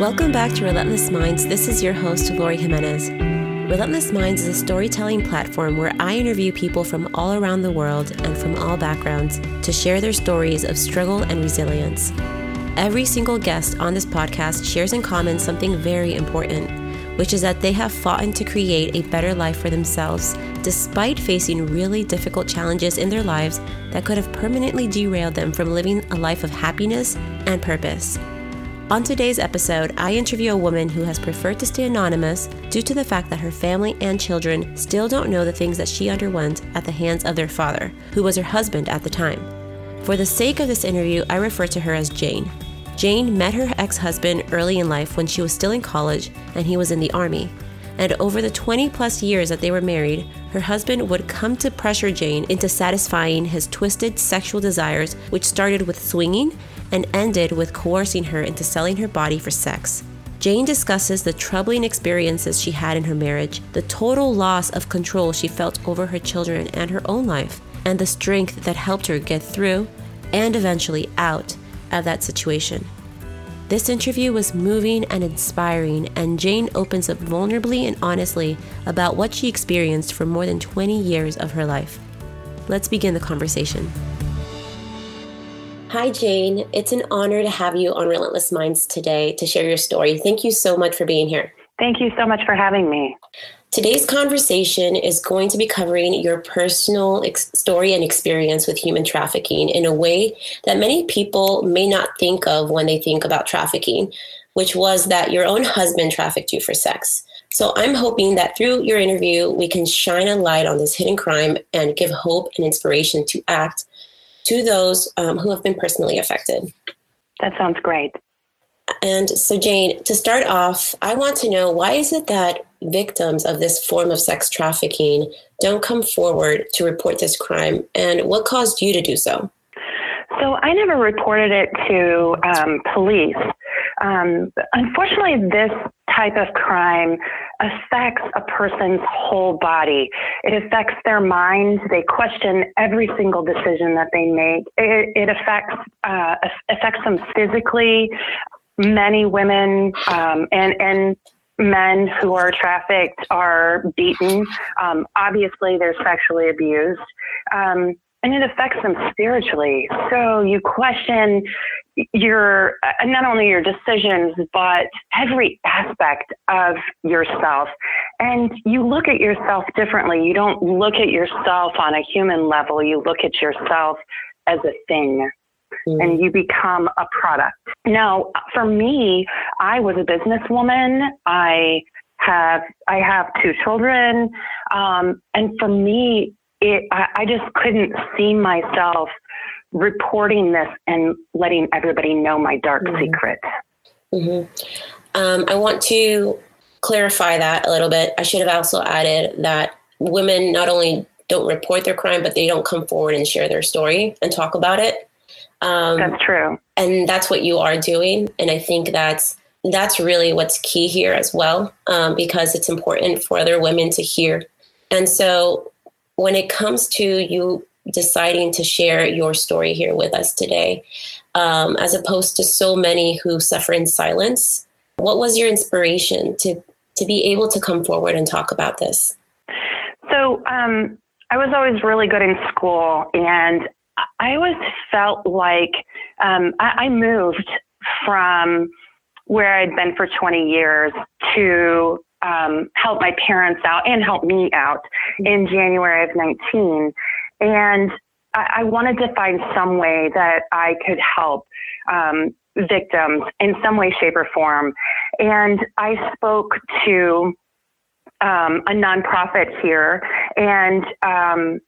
Welcome back to Relentless Minds. This is your host, Lori Jimenez. Relentless Minds is a storytelling platform where I interview people from all around the world and from all backgrounds to share their stories of struggle and resilience. Every single guest on this podcast shares in common something very important, which is that they have fought to create a better life for themselves despite facing really difficult challenges in their lives that could have permanently derailed them from living a life of happiness and purpose. On today's episode, I interview a woman who has preferred to stay anonymous due to the fact that her family and children still don't know the things that she underwent at the hands of their father, who was her husband at the time. For the sake of this interview, I refer to her as Jane. Jane met her ex husband early in life when she was still in college and he was in the army. And over the 20 plus years that they were married, her husband would come to pressure Jane into satisfying his twisted sexual desires, which started with swinging and ended with coercing her into selling her body for sex. Jane discusses the troubling experiences she had in her marriage, the total loss of control she felt over her children and her own life, and the strength that helped her get through and eventually out of that situation. This interview was moving and inspiring, and Jane opens up vulnerably and honestly about what she experienced for more than 20 years of her life. Let's begin the conversation. Hi, Jane. It's an honor to have you on Relentless Minds today to share your story. Thank you so much for being here. Thank you so much for having me. Today's conversation is going to be covering your personal ex- story and experience with human trafficking in a way that many people may not think of when they think about trafficking, which was that your own husband trafficked you for sex. So I'm hoping that through your interview, we can shine a light on this hidden crime and give hope and inspiration to act to those um, who have been personally affected. That sounds great. And so, Jane, to start off, I want to know why is it that victims of this form of sex trafficking don't come forward to report this crime, and what caused you to do so? So, I never reported it to um, police. Um, unfortunately, this type of crime affects a person's whole body. It affects their mind. They question every single decision that they make. It, it affects uh, affects them physically. Many women um, and and men who are trafficked are beaten. Um, obviously, they're sexually abused. Um, and it affects them spiritually. So you question your uh, not only your decisions but every aspect of yourself. And you look at yourself differently. You don't look at yourself on a human level. You look at yourself as a thing. Mm. and you become a product. Now for me i was a businesswoman. I have i have two children. Um, and for me it I, I just couldn't see myself reporting this and letting everybody know my dark mm-hmm. secret. Mm-hmm. Um, I want to clarify that a little bit. I should have also added that women not only don't report their crime, but they don't come forward and share their story and talk about it. Um, that's true, and that's what you are doing. And I think that's that's really what's key here as well, um, because it's important for other women to hear. And so, when it comes to you deciding to share your story here with us today, um, as opposed to so many who suffer in silence. What was your inspiration to to be able to come forward and talk about this? So um, I was always really good in school, and I always felt like um, I, I moved from where I'd been for 20 years to um, help my parents out and help me out in January of 19. And I, I wanted to find some way that I could help um, victims in some way, shape, or form. And I spoke to um, a nonprofit here and um,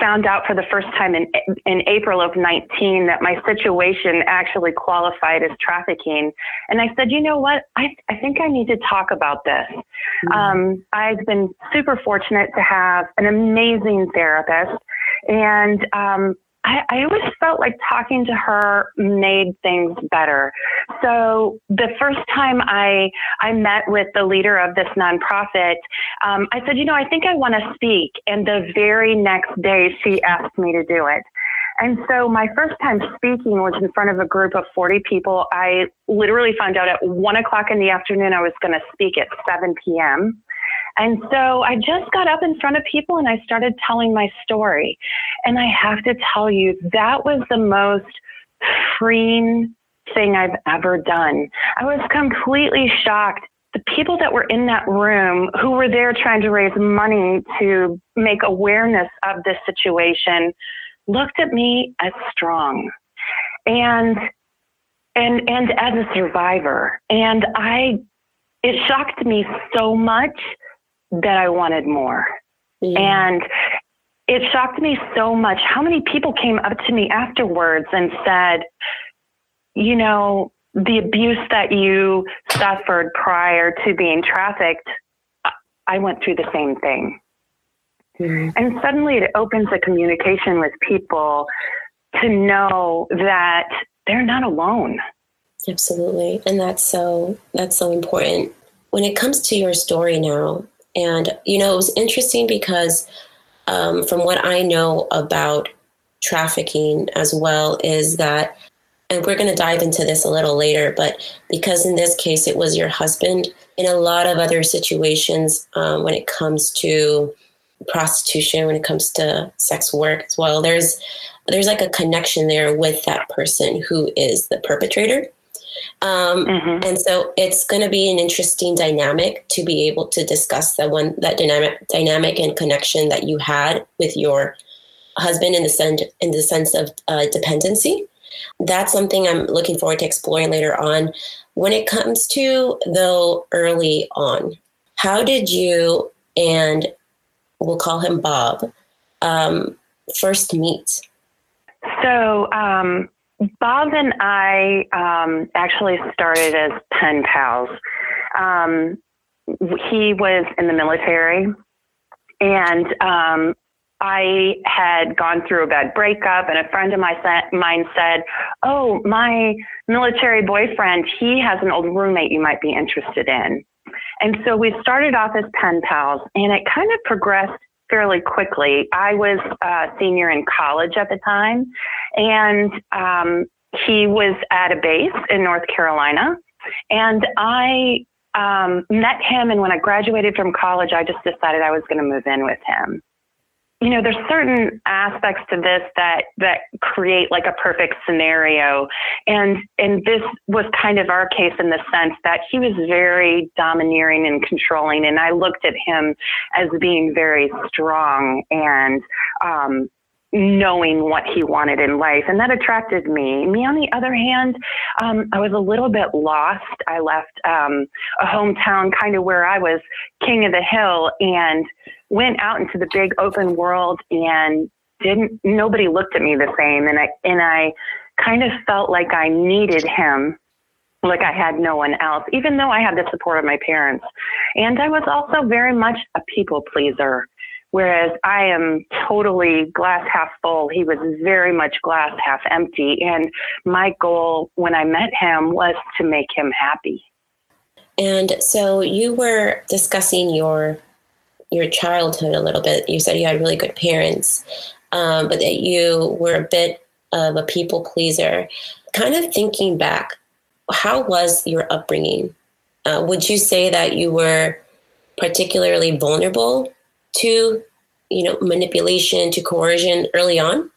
found out for the first time in in April of 19 that my situation actually qualified as trafficking. And I said, you know what? I, I think I need to talk about this. Mm-hmm. Um, I've been super fortunate to have an amazing therapist and um, I, I always felt like talking to her made things better. So the first time I I met with the leader of this nonprofit, um, I said, you know, I think I want to speak. And the very next day, she asked me to do it. And so my first time speaking was in front of a group of 40 people. I literally found out at one o'clock in the afternoon I was going to speak at 7 p.m. And so I just got up in front of people and I started telling my story. And I have to tell you, that was the most freeing thing I've ever done. I was completely shocked. The people that were in that room who were there trying to raise money to make awareness of this situation looked at me as strong and and and as a survivor and i it shocked me so much that i wanted more mm. and it shocked me so much how many people came up to me afterwards and said you know the abuse that you suffered prior to being trafficked i went through the same thing Mm-hmm. And suddenly it opens a communication with people to know that they're not alone. Absolutely. And that's so that's so important. When it comes to your story now, and you know, it was interesting because um, from what I know about trafficking as well is that and we're going to dive into this a little later, but because in this case it was your husband, in a lot of other situations, um, when it comes to prostitution when it comes to sex work as well there's there's like a connection there with that person who is the perpetrator um, mm-hmm. and so it's going to be an interesting dynamic to be able to discuss that one that dynamic dynamic and connection that you had with your husband in the sense in the sense of uh, dependency that's something i'm looking forward to exploring later on when it comes to though early on how did you and we'll call him Bob, um, first meet? So, um, Bob and I um, actually started as pen pals. Um, he was in the military, and um, I had gone through a bad breakup, and a friend of my mine said, "Oh, my military boyfriend, he has an old roommate you might be interested in." And so we started off as pen pals, and it kind of progressed fairly quickly. I was a senior in college at the time, and um, he was at a base in North Carolina. And I um, met him, and when I graduated from college, I just decided I was going to move in with him you know, there's certain aspects to this that that create like a perfect scenario, and and this was kind of our case in the sense that he was very domineering and controlling, and I looked at him as being very strong and um, knowing what he wanted in life, and that attracted me. Me, on the other hand, um, I was a little bit lost. I left um, a hometown, kind of where I was king of the hill, and went out into the big open world, and didn't. Nobody looked at me the same, and I and I kind of felt like I needed him like I had no one else, even though I had the support of my parents. And I was also very much a people pleaser. Whereas I am totally glass half full. He was very much glass half empty. And my goal when I met him was to make him happy. And so you were discussing your your childhood a little bit. You said you had really good parents, um, but that you were a bit of a people pleaser. Kind of thinking back, how was your upbringing? Uh, would you say that you were particularly vulnerable to you know manipulation to coercion early on?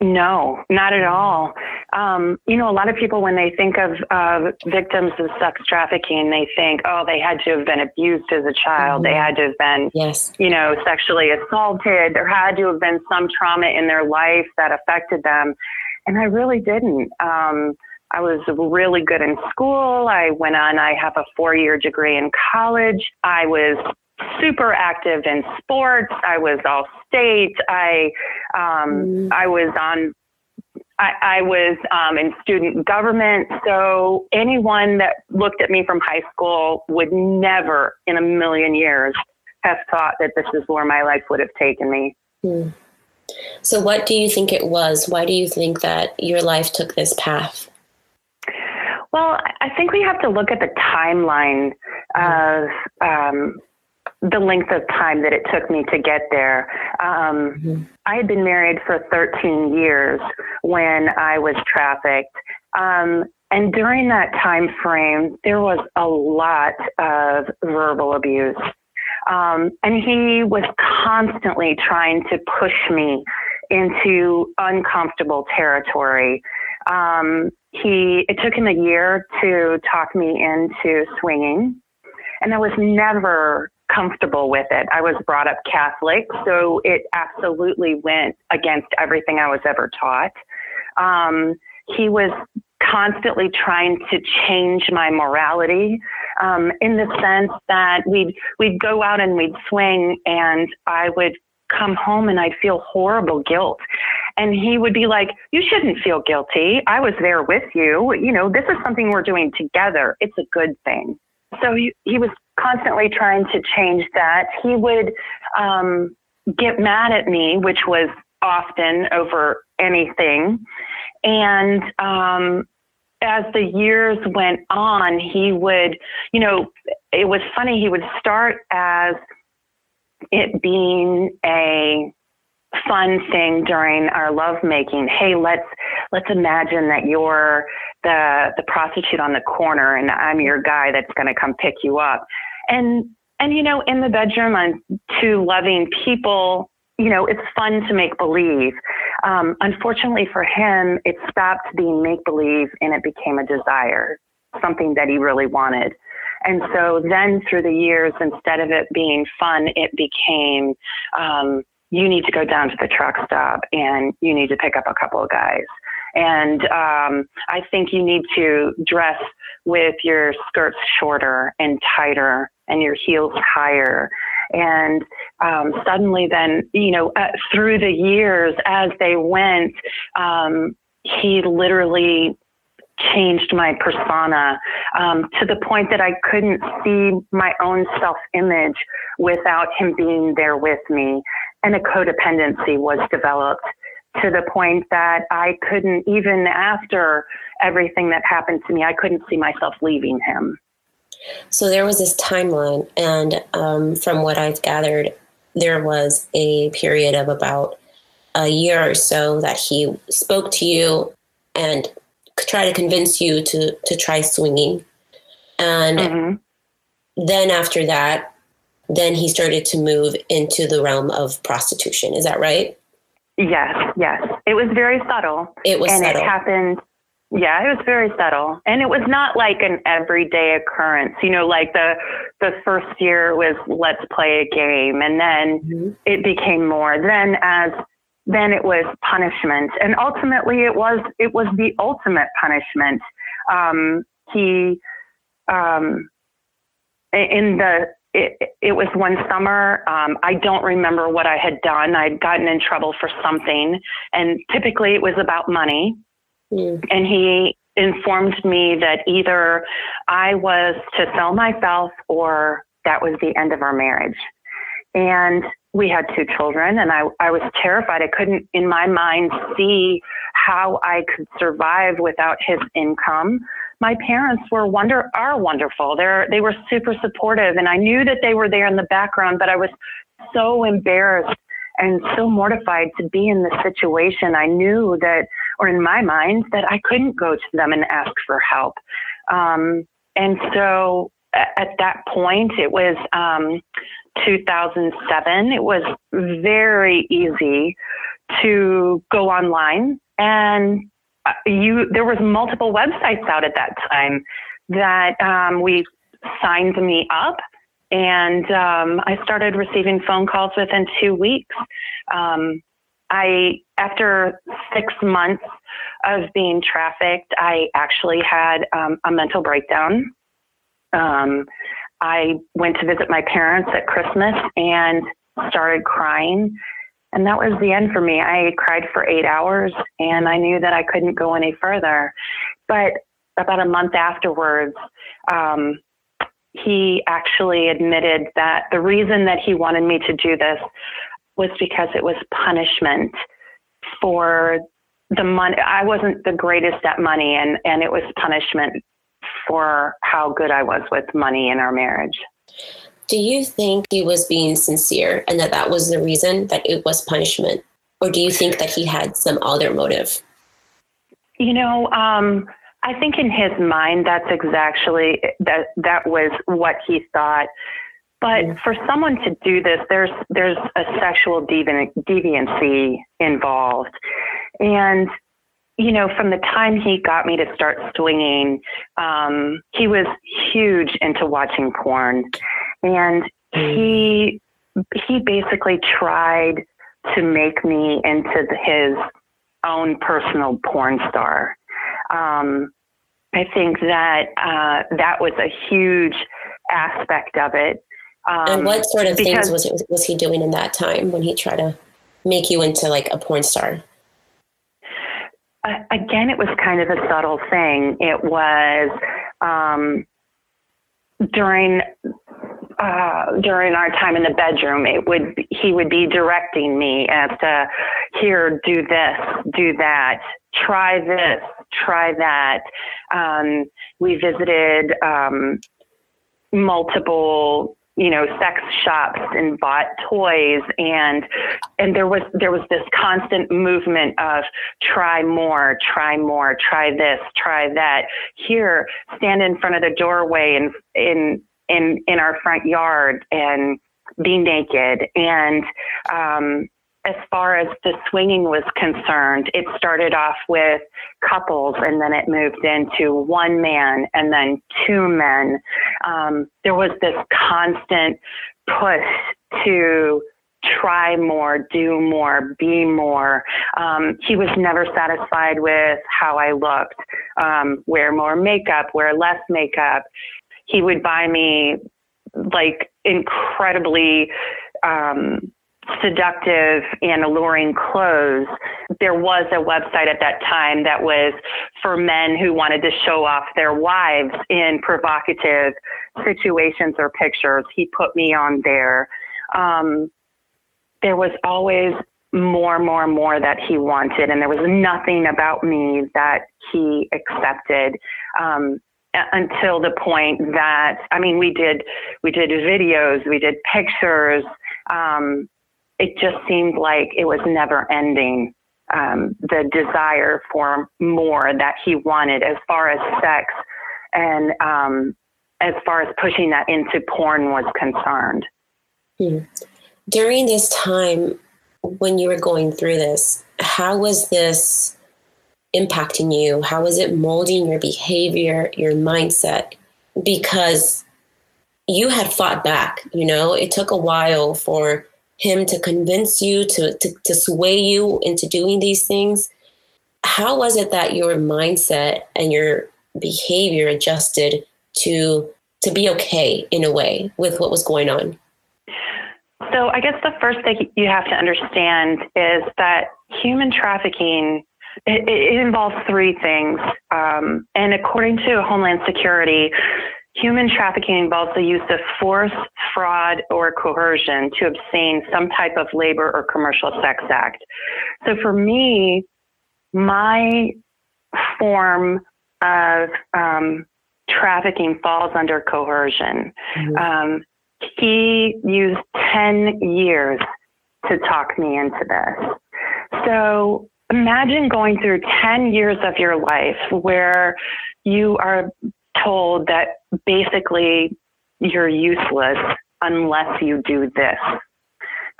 No not at all. Um, you know a lot of people when they think of uh, victims of sex trafficking they think oh they had to have been abused as a child. Mm-hmm. they had to have been yes. you know sexually assaulted. There had to have been some trauma in their life that affected them. And i really didn't. Um, I was really good in school. I went on, I have a four year degree in college. I was super active in sports. I was all state. I um, mm. I was on. I, I was um, in student government. So anyone that looked at me from high school would never, in a million years, have thought that this is where my life would have taken me. Mm. So, what do you think it was? Why do you think that your life took this path? Well, I think we have to look at the timeline of um, the length of time that it took me to get there. Um, mm-hmm. I had been married for 13 years when I was trafficked. Um, and during that time frame, there was a lot of verbal abuse. Um, and he was constantly trying to push me into uncomfortable territory. Um, he it took him a year to talk me into swinging, and I was never comfortable with it. I was brought up Catholic, so it absolutely went against everything I was ever taught. Um, he was constantly trying to change my morality um, in the sense that we'd we'd go out and we'd swing, and I would come home and I'd feel horrible guilt. And he would be like, You shouldn't feel guilty. I was there with you. You know, this is something we're doing together. It's a good thing. So he, he was constantly trying to change that. He would um, get mad at me, which was often over anything. And um, as the years went on, he would, you know, it was funny. He would start as it being a fun thing during our lovemaking. Hey, let's let's imagine that you're the the prostitute on the corner and I'm your guy that's going to come pick you up. And and you know, in the bedroom on two loving people, you know, it's fun to make believe. Um, unfortunately for him, it stopped being make believe and it became a desire, something that he really wanted. And so then through the years, instead of it being fun, it became, um, you need to go down to the truck stop and you need to pick up a couple of guys. And um, I think you need to dress with your skirts shorter and tighter and your heels higher. And um, suddenly, then, you know, uh, through the years as they went, um, he literally changed my persona um, to the point that I couldn't see my own self image without him being there with me. And a codependency was developed to the point that I couldn't, even after everything that happened to me, I couldn't see myself leaving him. So there was this timeline, and um, from what I've gathered, there was a period of about a year or so that he spoke to you and try to convince you to to try swinging and mm-hmm. then after that then he started to move into the realm of prostitution is that right yes yes it was very subtle it was and subtle. it happened yeah, it was very subtle. And it was not like an everyday occurrence. You know, like the the first year was let's play a game and then mm-hmm. it became more. Then as then it was punishment. And ultimately it was, it was the ultimate punishment. Um, he, um, in the, it, it was one summer. Um, I don't remember what I had done. I'd gotten in trouble for something, and typically it was about money. Mm. And he informed me that either I was to sell myself or that was the end of our marriage. And we had two children and I, I was terrified. I couldn't in my mind see how I could survive without his income. My parents were wonder are wonderful. They're they were super supportive and I knew that they were there in the background, but I was so embarrassed and so mortified to be in this situation. I knew that or in my mind that I couldn't go to them and ask for help. Um, and so at that point it was um, 2007, it was very easy to go online and you there was multiple websites out at that time that um, we signed me up and um, I started receiving phone calls within two weeks. Um, I after six months of being trafficked, I actually had um, a mental breakdown. Um, I went to visit my parents at Christmas and started crying. And that was the end for me. I cried for eight hours and I knew that I couldn't go any further. But about a month afterwards, um, he actually admitted that the reason that he wanted me to do this was because it was punishment for the money. I wasn't the greatest at money, and, and it was punishment for how good I was with money in our marriage. Do you think he was being sincere and that that was the reason that it was punishment? Or do you think that he had some other motive? You know, um, I think in his mind, that's exactly that. That was what he thought. But mm. for someone to do this, there's there's a sexual devi- deviancy involved, and you know, from the time he got me to start swinging, um, he was huge into watching porn, and he he basically tried to make me into his own personal porn star. Um, I think that uh, that was a huge aspect of it. Um, and what sort of things was was he doing in that time when he tried to make you into like a porn star? Uh, again, it was kind of a subtle thing. It was um, during uh, during our time in the bedroom. It would he would be directing me as to here, do this, do that, try this, try that. Um, we visited um, multiple you know sex shops and bought toys and and there was there was this constant movement of try more try more try this try that here stand in front of the doorway and in in in our front yard and be naked and um as far as the swinging was concerned, it started off with couples and then it moved into one man and then two men. Um, there was this constant push to try more, do more, be more. Um, he was never satisfied with how I looked. Um, wear more makeup, wear less makeup. He would buy me like incredibly um, seductive and alluring clothes. There was a website at that time that was for men who wanted to show off their wives in provocative situations or pictures. He put me on there. Um, there was always more, more, more that he wanted, and there was nothing about me that he accepted. Um, until the point that I mean, we did we did videos, we did pictures, um, it just seemed like it was never ending. Um, the desire for more that he wanted as far as sex and um, as far as pushing that into porn was concerned. Hmm. During this time when you were going through this, how was this impacting you? How was it molding your behavior, your mindset? Because you had fought back, you know, it took a while for him to convince you to, to, to sway you into doing these things how was it that your mindset and your behavior adjusted to to be okay in a way with what was going on so i guess the first thing you have to understand is that human trafficking it, it involves three things um, and according to homeland security Human trafficking involves the use of force, fraud, or coercion to obtain some type of labor or commercial sex act. So for me, my form of um, trafficking falls under coercion. Mm-hmm. Um, he used 10 years to talk me into this. So imagine going through 10 years of your life where you are told that basically you're useless unless you do this.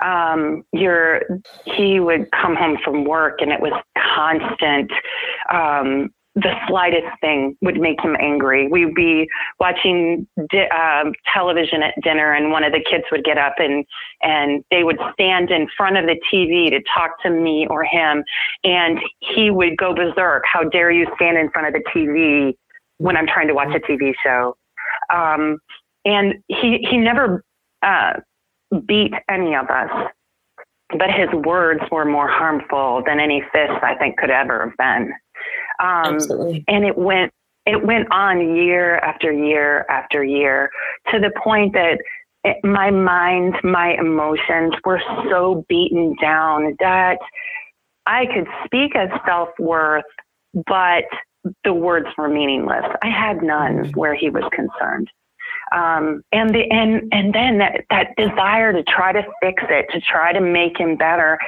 Um, you're, he would come home from work and it was constant. Um, the slightest thing would make him angry. We'd be watching di- uh, television at dinner, and one of the kids would get up and and they would stand in front of the TV to talk to me or him, and he would go berserk. How dare you stand in front of the TV when I'm trying to watch a TV show. Um, and he, he never uh, beat any of us, but his words were more harmful than any fist I think could ever have been. Um, Absolutely. And it went, it went on year after year after year to the point that it, my mind, my emotions were so beaten down that I could speak of self worth, but the words were meaningless. I had none mm-hmm. where he was concerned. Um, and the and and then that that desire to try to fix it, to try to make him better.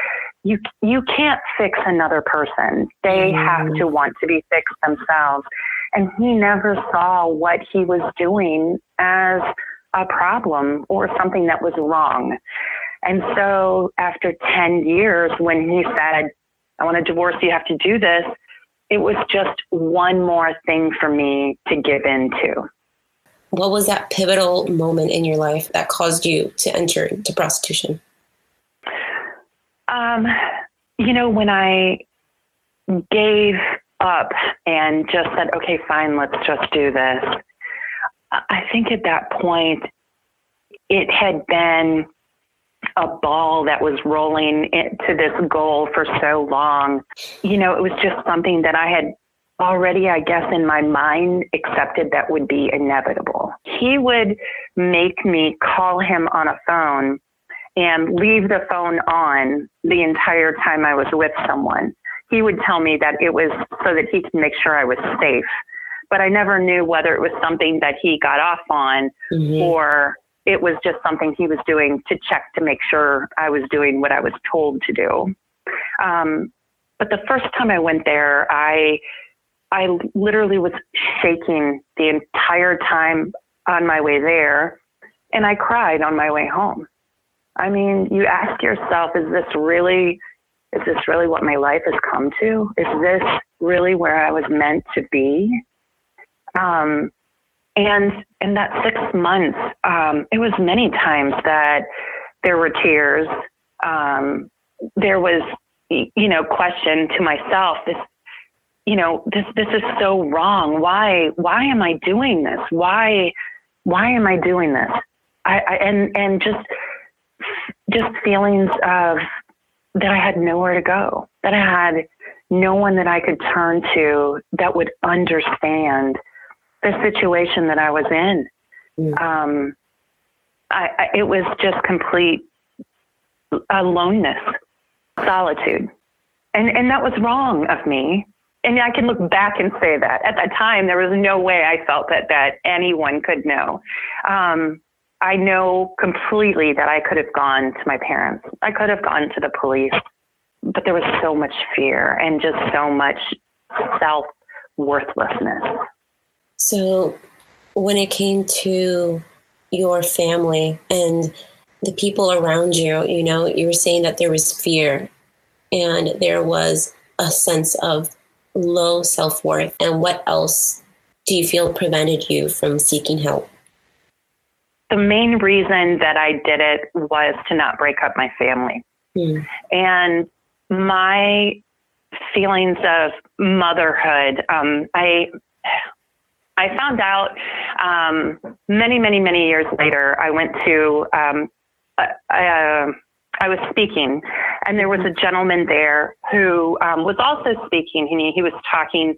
You you can't fix another person. They mm. have to want to be fixed themselves. And he never saw what he was doing as a problem or something that was wrong. And so after 10 years, when he said, I want a divorce, you have to do this, it was just one more thing for me to give into. What was that pivotal moment in your life that caused you to enter into prostitution? Um, you know, when I gave up and just said, okay, fine, let's just do this. I think at that point, it had been a ball that was rolling to this goal for so long. You know, it was just something that I had already, I guess, in my mind accepted that would be inevitable. He would make me call him on a phone and leave the phone on the entire time I was with someone. He would tell me that it was so that he could make sure I was safe. But I never knew whether it was something that he got off on mm-hmm. or it was just something he was doing to check to make sure I was doing what I was told to do. Um, but the first time I went there, I I literally was shaking the entire time on my way there, and I cried on my way home. I mean, you ask yourself, is this really is this really what my life has come to? Is this really where I was meant to be? Um, and in that six months, um, it was many times that there were tears. Um, there was, you know, question to myself. This, you know, this this is so wrong. Why why am I doing this? Why why am I doing this? I, I and and just just feelings of that I had nowhere to go. That I had no one that I could turn to that would understand the situation that I was in. Mm. Um, I, I, it was just complete aloneness, solitude, and and that was wrong of me. And I can look back and say that at that time there was no way I felt that that anyone could know. Um, I know completely that I could have gone to my parents. I could have gone to the police, but there was so much fear and just so much self worthlessness. So, when it came to your family and the people around you, you know, you were saying that there was fear and there was a sense of low self worth. And what else do you feel prevented you from seeking help? The main reason that I did it was to not break up my family. Hmm. And my feelings of motherhood, um, I I found out um, many, many, many years later. I went to um, I, uh, I was speaking, and there was a gentleman there who um, was also speaking. He he was talking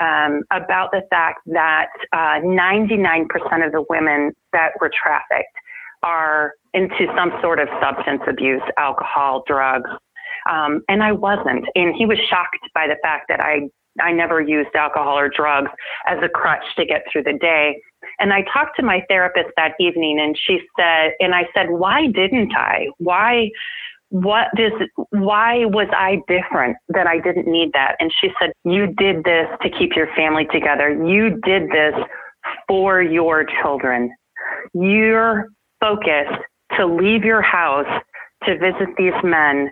um, about the fact that uh, 99% of the women that were trafficked are into some sort of substance abuse, alcohol, drugs. Um, and I wasn't. And he was shocked by the fact that I I never used alcohol or drugs as a crutch to get through the day. And I talked to my therapist that evening and she said, and I said, why didn't I? Why, what does, why was I different that I didn't need that? And she said, you did this to keep your family together. You did this for your children. Your focus to leave your house to visit these men,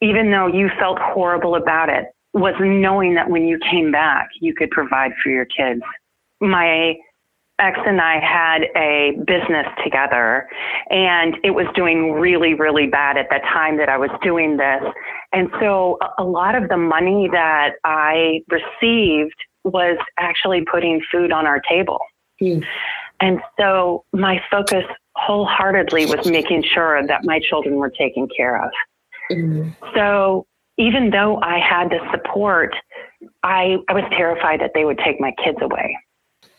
even though you felt horrible about it, was knowing that when you came back, you could provide for your kids. My ex and I had a business together and it was doing really, really bad at the time that I was doing this. And so a lot of the money that I received was actually putting food on our table. Mm. And so my focus wholeheartedly was making sure that my children were taken care of. Mm. So even though I had the support, I, I was terrified that they would take my kids away.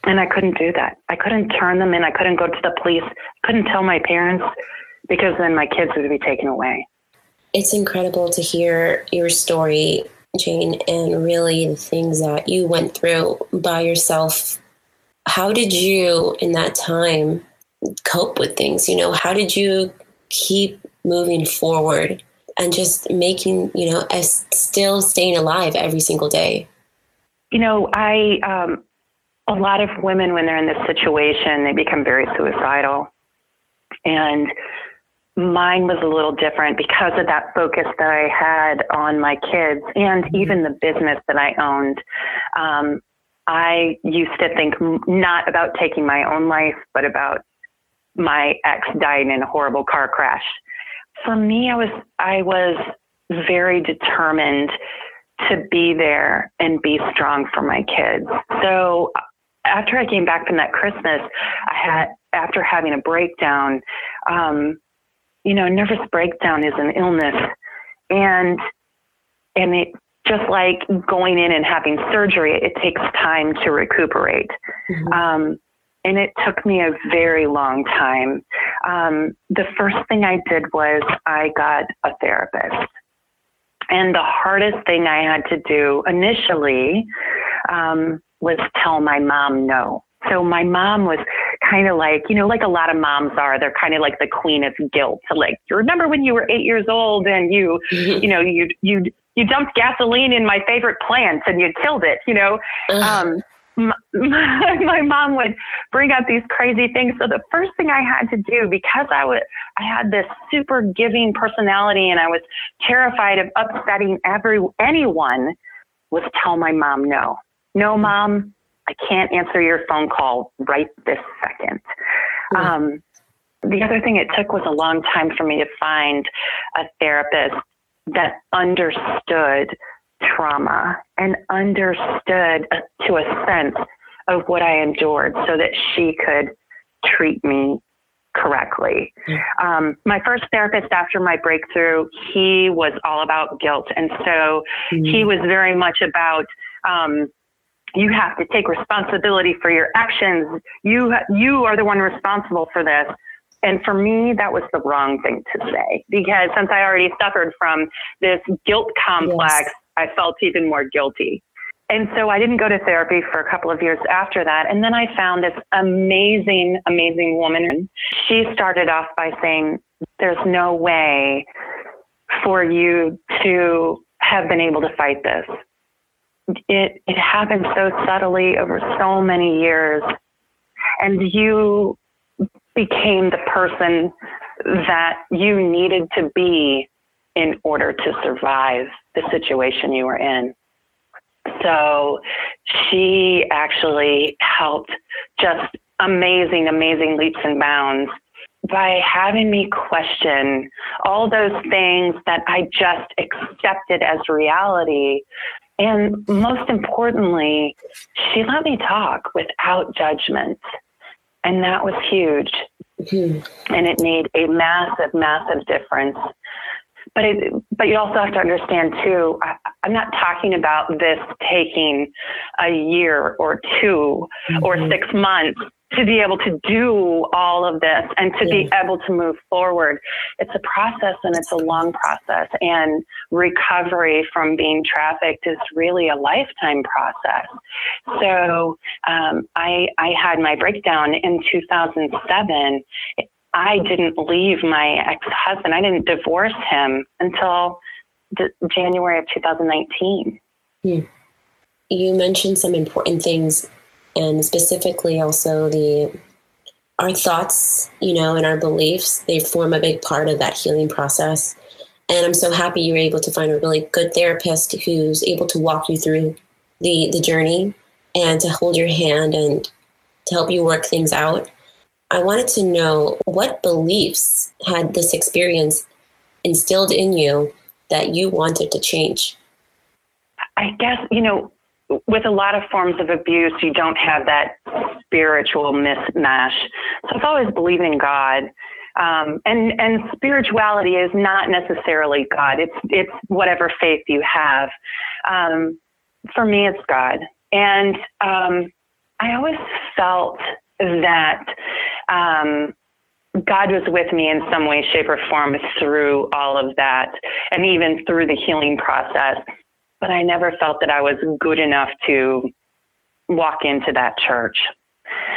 And I couldn't do that. I couldn't turn them in. I couldn't go to the police. I couldn't tell my parents because then my kids would be taken away. It's incredible to hear your story, Jane, and really the things that you went through by yourself. how did you in that time cope with things? You know, how did you keep moving forward and just making, you know, as still staying alive every single day? You know, I, um, a lot of women, when they're in this situation, they become very suicidal. And mine was a little different because of that focus that I had on my kids and mm-hmm. even the business that I owned. Um, I used to think not about taking my own life, but about my ex dying in a horrible car crash. For me, I was I was very determined to be there and be strong for my kids. So after I came back from that Christmas, I had after having a breakdown. Um, you know, nervous breakdown is an illness, and and it just like going in and having surgery, it takes time to recuperate. Mm-hmm. Um, and it took me a very long time. Um, the first thing I did was I got a therapist. And the hardest thing I had to do initially um, was tell my mom no. So my mom was kind of like, you know, like a lot of moms are, they're kind of like the queen of guilt. Like, you remember when you were eight years old and you, mm-hmm. you know, you, you, you dumped gasoline in my favorite plants and you killed it, you know? Um, my, my mom would bring up these crazy things. So the first thing I had to do, because I would, I had this super giving personality and I was terrified of upsetting every, anyone was tell my mom no. No, mom, I can't answer your phone call right this second. Mm-hmm. Um, the other thing it took was a long time for me to find a therapist that understood trauma and understood uh, to a sense of what I endured so that she could treat me correctly. Um, my first therapist after my breakthrough, he was all about guilt. And so mm-hmm. he was very much about, um, you have to take responsibility for your actions. You you are the one responsible for this. And for me, that was the wrong thing to say because since I already suffered from this guilt complex, yes. I felt even more guilty. And so I didn't go to therapy for a couple of years after that. And then I found this amazing, amazing woman. She started off by saying, There's no way for you to have been able to fight this it it happened so subtly over so many years. And you became the person that you needed to be in order to survive the situation you were in. So she actually helped just amazing amazing leaps and bounds by having me question all those things that I just accepted as reality and most importantly, she let me talk without judgment. And that was huge. Mm-hmm. And it made a massive, massive difference. But it, but you also have to understand too. I, am not talking about this taking a year or 2 mm-hmm. or six months to be able to do all of this and to be able to move forward. It's a process and it's a long process. And recovery from being trafficked is really a lifetime process. So um, I, I had my breakdown in 2007. I didn't leave my ex husband, I didn't divorce him until the, January of 2019. Hmm. You mentioned some important things and specifically also the our thoughts, you know, and our beliefs, they form a big part of that healing process. And I'm so happy you were able to find a really good therapist who's able to walk you through the the journey and to hold your hand and to help you work things out. I wanted to know what beliefs had this experience instilled in you that you wanted to change. I guess, you know, with a lot of forms of abuse, you don't have that spiritual mismatch. So I've always believed in God. Um, and and spirituality is not necessarily God. It's it's whatever faith you have. Um, for me, it's God, and um, I always felt that um, God was with me in some way, shape, or form through all of that, and even through the healing process but I never felt that I was good enough to walk into that church.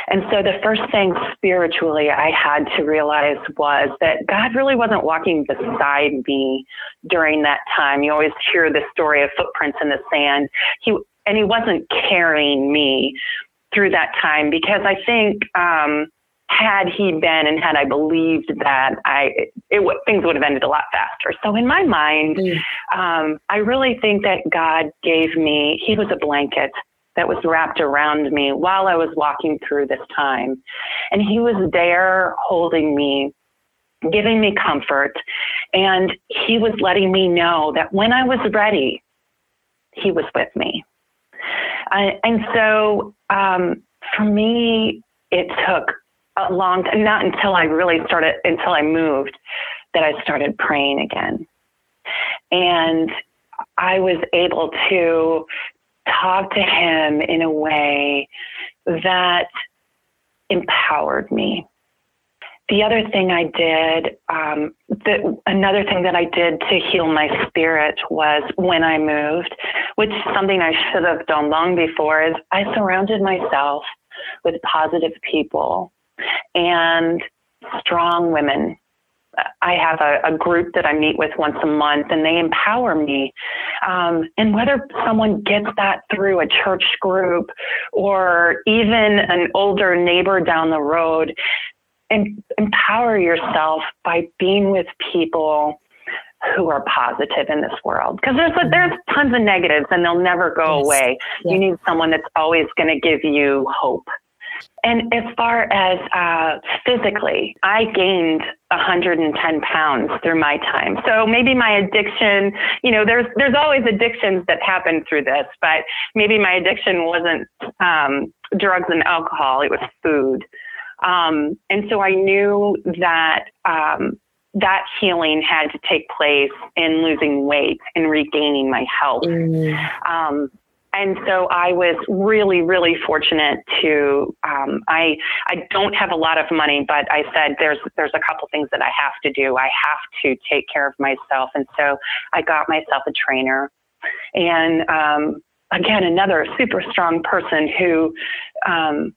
And so the first thing spiritually I had to realize was that God really wasn't walking beside me during that time. You always hear the story of footprints in the sand. He and he wasn't carrying me through that time because I think um, had he been and had I believed that I it, it things would have ended a lot faster. So in my mind, mm. um, I really think that God gave me he was a blanket that was wrapped around me while I was walking through this time, and he was there holding me. Giving me comfort, and he was letting me know that when I was ready, he was with me. Uh, and so um, for me, it took a long time, not until I really started, until I moved, that I started praying again. And I was able to talk to him in a way that empowered me. The other thing I did, um, the, another thing that I did to heal my spirit was when I moved, which is something I should have done long before, is I surrounded myself with positive people and strong women. I have a, a, group that I meet with once a month, and they empower me. Um, and whether someone gets that through a church group or even an older neighbor down the road, em- empower yourself by being with people who are positive in this world because there's there's tons of negatives and they'll never go yes. away. You need someone that's always going to give you hope. And as far as uh, physically, I gained 110 pounds through my time. So maybe my addiction, you know, there's there's always addictions that happen through this, but maybe my addiction wasn't um, drugs and alcohol; it was food. Um, and so I knew that um, that healing had to take place in losing weight and regaining my health. Mm. Um, and so I was really, really fortunate to. Um, I I don't have a lot of money, but I said there's there's a couple things that I have to do. I have to take care of myself, and so I got myself a trainer, and um, again another super strong person who um,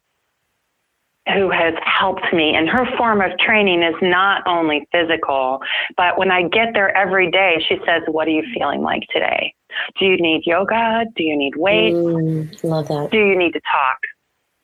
who has helped me. And her form of training is not only physical, but when I get there every day, she says, What are you feeling like today? Do you need yoga? Do you need weights? Mm, love that. Do you need to talk?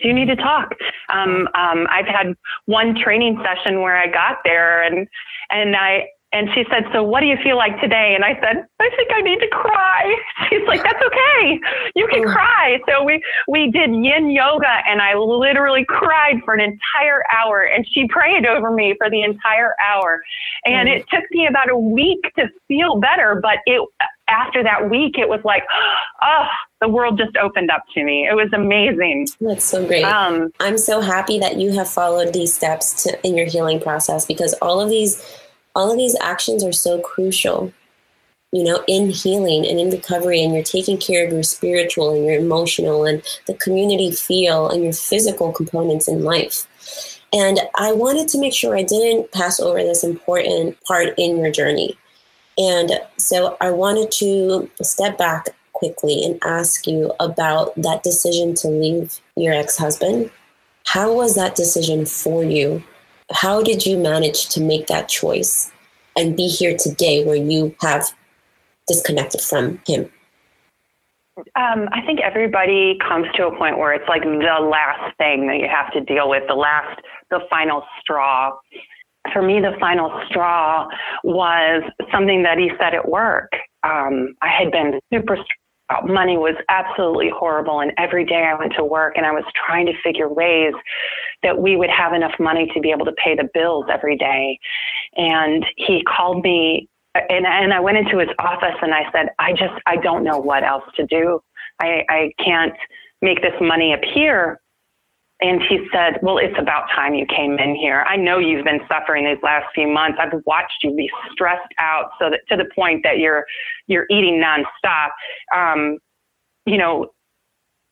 Do you need to talk? Um, um, I've had one training session where I got there and and I and she said, So what do you feel like today? And I said, I think I need to cry. She's like, That's okay. You can cry. So we, we did yin yoga and I literally cried for an entire hour and she prayed over me for the entire hour. And mm. it took me about a week to feel better, but it after that week it was like, oh, the world just opened up to me. It was amazing. That's so great. Um, I'm so happy that you have followed these steps to, in your healing process because all of these all of these actions are so crucial you know in healing and in recovery and you're taking care of your spiritual and your emotional and the community feel and your physical components in life. And i wanted to make sure i didn't pass over this important part in your journey. And so i wanted to step back quickly and ask you about that decision to leave your ex-husband. How was that decision for you how did you manage to make that choice and be here today where you have disconnected from him? Um, I think everybody comes to a point where it's like the last thing that you have to deal with, the last, the final straw. For me, the final straw was something that he said at work. Um, I had been super money was absolutely horrible. And every day I went to work and I was trying to figure ways that we would have enough money to be able to pay the bills every day. And he called me and, and I went into his office and I said, I just, I don't know what else to do. I, I can't make this money appear and he said, Well, it's about time you came in here. I know you've been suffering these last few months. I've watched you be stressed out so that to the point that you're you're eating nonstop. Um, you know,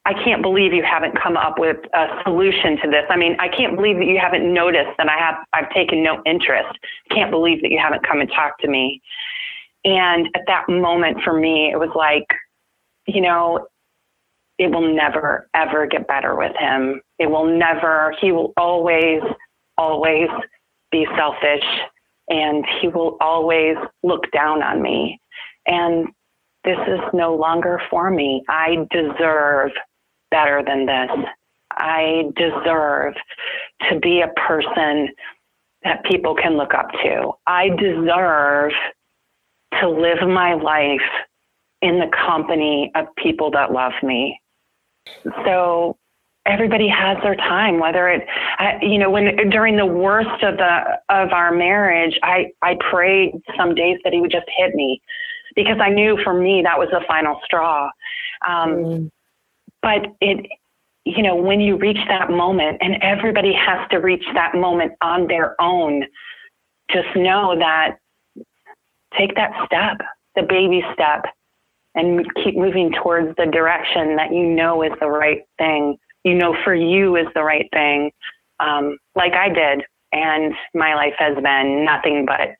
I can't believe you haven't come up with a solution to this. I mean, I can't believe that you haven't noticed that I have I've taken no interest. Can't believe that you haven't come and talked to me. And at that moment for me, it was like, you know, it will never, ever get better with him. It will never, he will always, always be selfish and he will always look down on me. And this is no longer for me. I deserve better than this. I deserve to be a person that people can look up to. I deserve to live my life in the company of people that love me. So everybody has their time whether it I, you know when during the worst of the of our marriage i i prayed some days that he would just hit me because i knew for me that was the final straw um, mm. but it you know when you reach that moment and everybody has to reach that moment on their own just know that take that step the baby step and keep moving towards the direction that you know is the right thing you know for you is the right thing, um, like I did. And my life has been nothing but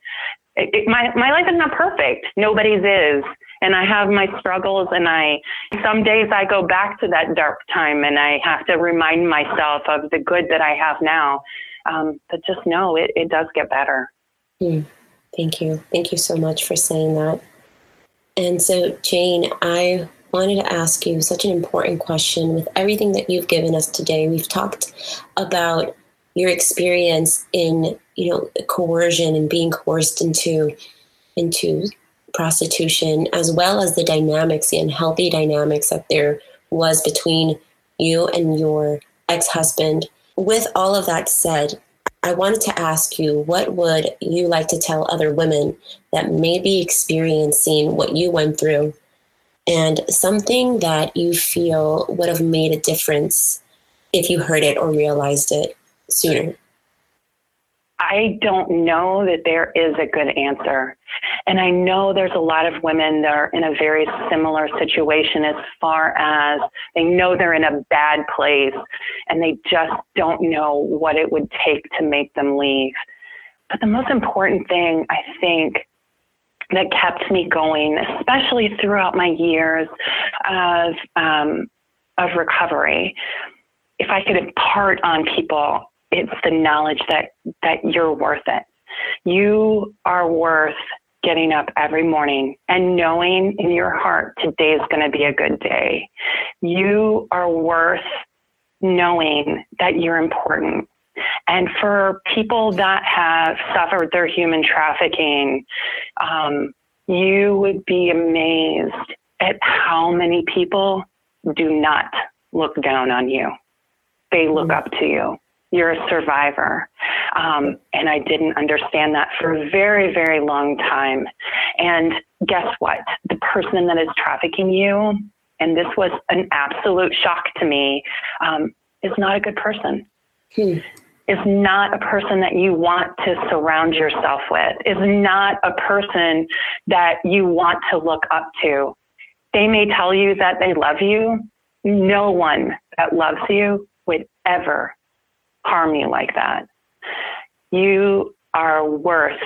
it, it, my my life is not perfect. Nobody's is, and I have my struggles. And I some days I go back to that dark time, and I have to remind myself of the good that I have now. Um, but just know it, it does get better. Mm, thank you. Thank you so much for saying that. And so, Jane, I wanted to ask you such an important question with everything that you've given us today. We've talked about your experience in, you know, coercion and being coerced into into prostitution, as well as the dynamics, the unhealthy dynamics that there was between you and your ex-husband. With all of that said, I wanted to ask you, what would you like to tell other women that may be experiencing what you went through and something that you feel would have made a difference if you heard it or realized it sooner? I don't know that there is a good answer. And I know there's a lot of women that are in a very similar situation as far as they know they're in a bad place and they just don't know what it would take to make them leave. But the most important thing, I think, that kept me going, especially throughout my years of um, of recovery. If I could impart on people, it's the knowledge that that you're worth it. You are worth getting up every morning and knowing in your heart today is going to be a good day. You are worth knowing that you're important and for people that have suffered their human trafficking, um, you would be amazed at how many people do not look down on you. They look up to you. You're a survivor. Um, and I didn't understand that for a very, very long time. And guess what? The person that is trafficking you, and this was an absolute shock to me, um, is not a good person. Hmm is not a person that you want to surround yourself with, is not a person that you want to look up to. They may tell you that they love you. No one that loves you would ever harm you like that. You are worth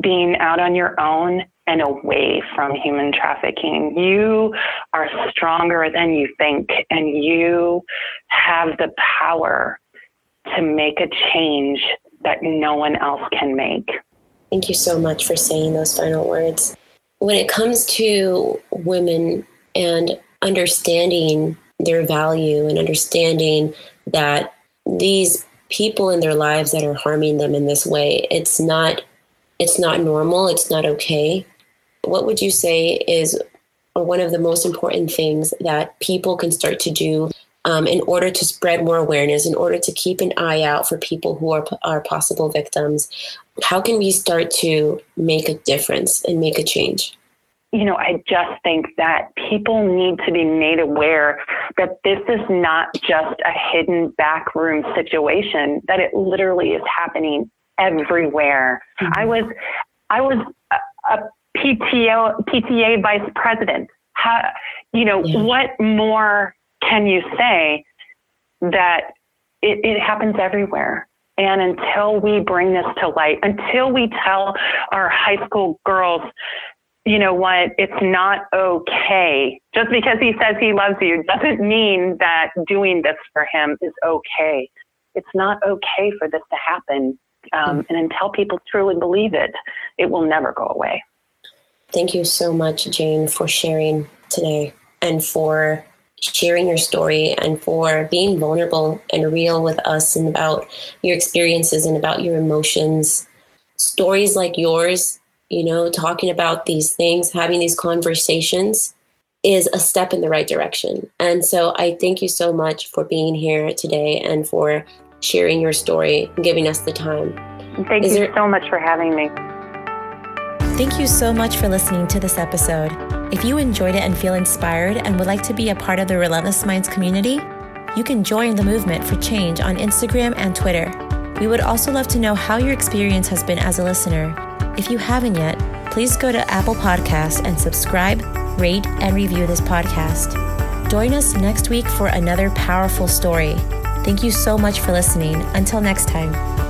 being out on your own and away from human trafficking. You are stronger than you think, and you have the power to make a change that no one else can make. Thank you so much for saying those final words. When it comes to women and understanding their value and understanding that these people in their lives that are harming them in this way, it's not it's not normal, it's not okay. What would you say is one of the most important things that people can start to do um, in order to spread more awareness, in order to keep an eye out for people who are, are possible victims? How can we start to make a difference and make a change? You know, I just think that people need to be made aware that this is not just a hidden backroom situation, that it literally is happening everywhere. Mm-hmm. I was, I was a, a PTO, PTA vice president. How, you know, yeah. what more can you say that it, it happens everywhere? And until we bring this to light, until we tell our high school girls you know what? It's not okay. Just because he says he loves you doesn't mean that doing this for him is okay. It's not okay for this to happen. Um, and until people truly believe it, it will never go away. Thank you so much, Jane, for sharing today and for sharing your story and for being vulnerable and real with us and about your experiences and about your emotions. Stories like yours, you know, talking about these things, having these conversations is a step in the right direction. And so I thank you so much for being here today and for sharing your story and giving us the time. Thank is you there- so much for having me. Thank you so much for listening to this episode. If you enjoyed it and feel inspired and would like to be a part of the Relentless Minds community, you can join the movement for change on Instagram and Twitter. We would also love to know how your experience has been as a listener. If you haven't yet, please go to Apple Podcasts and subscribe, rate, and review this podcast. Join us next week for another powerful story. Thank you so much for listening. Until next time.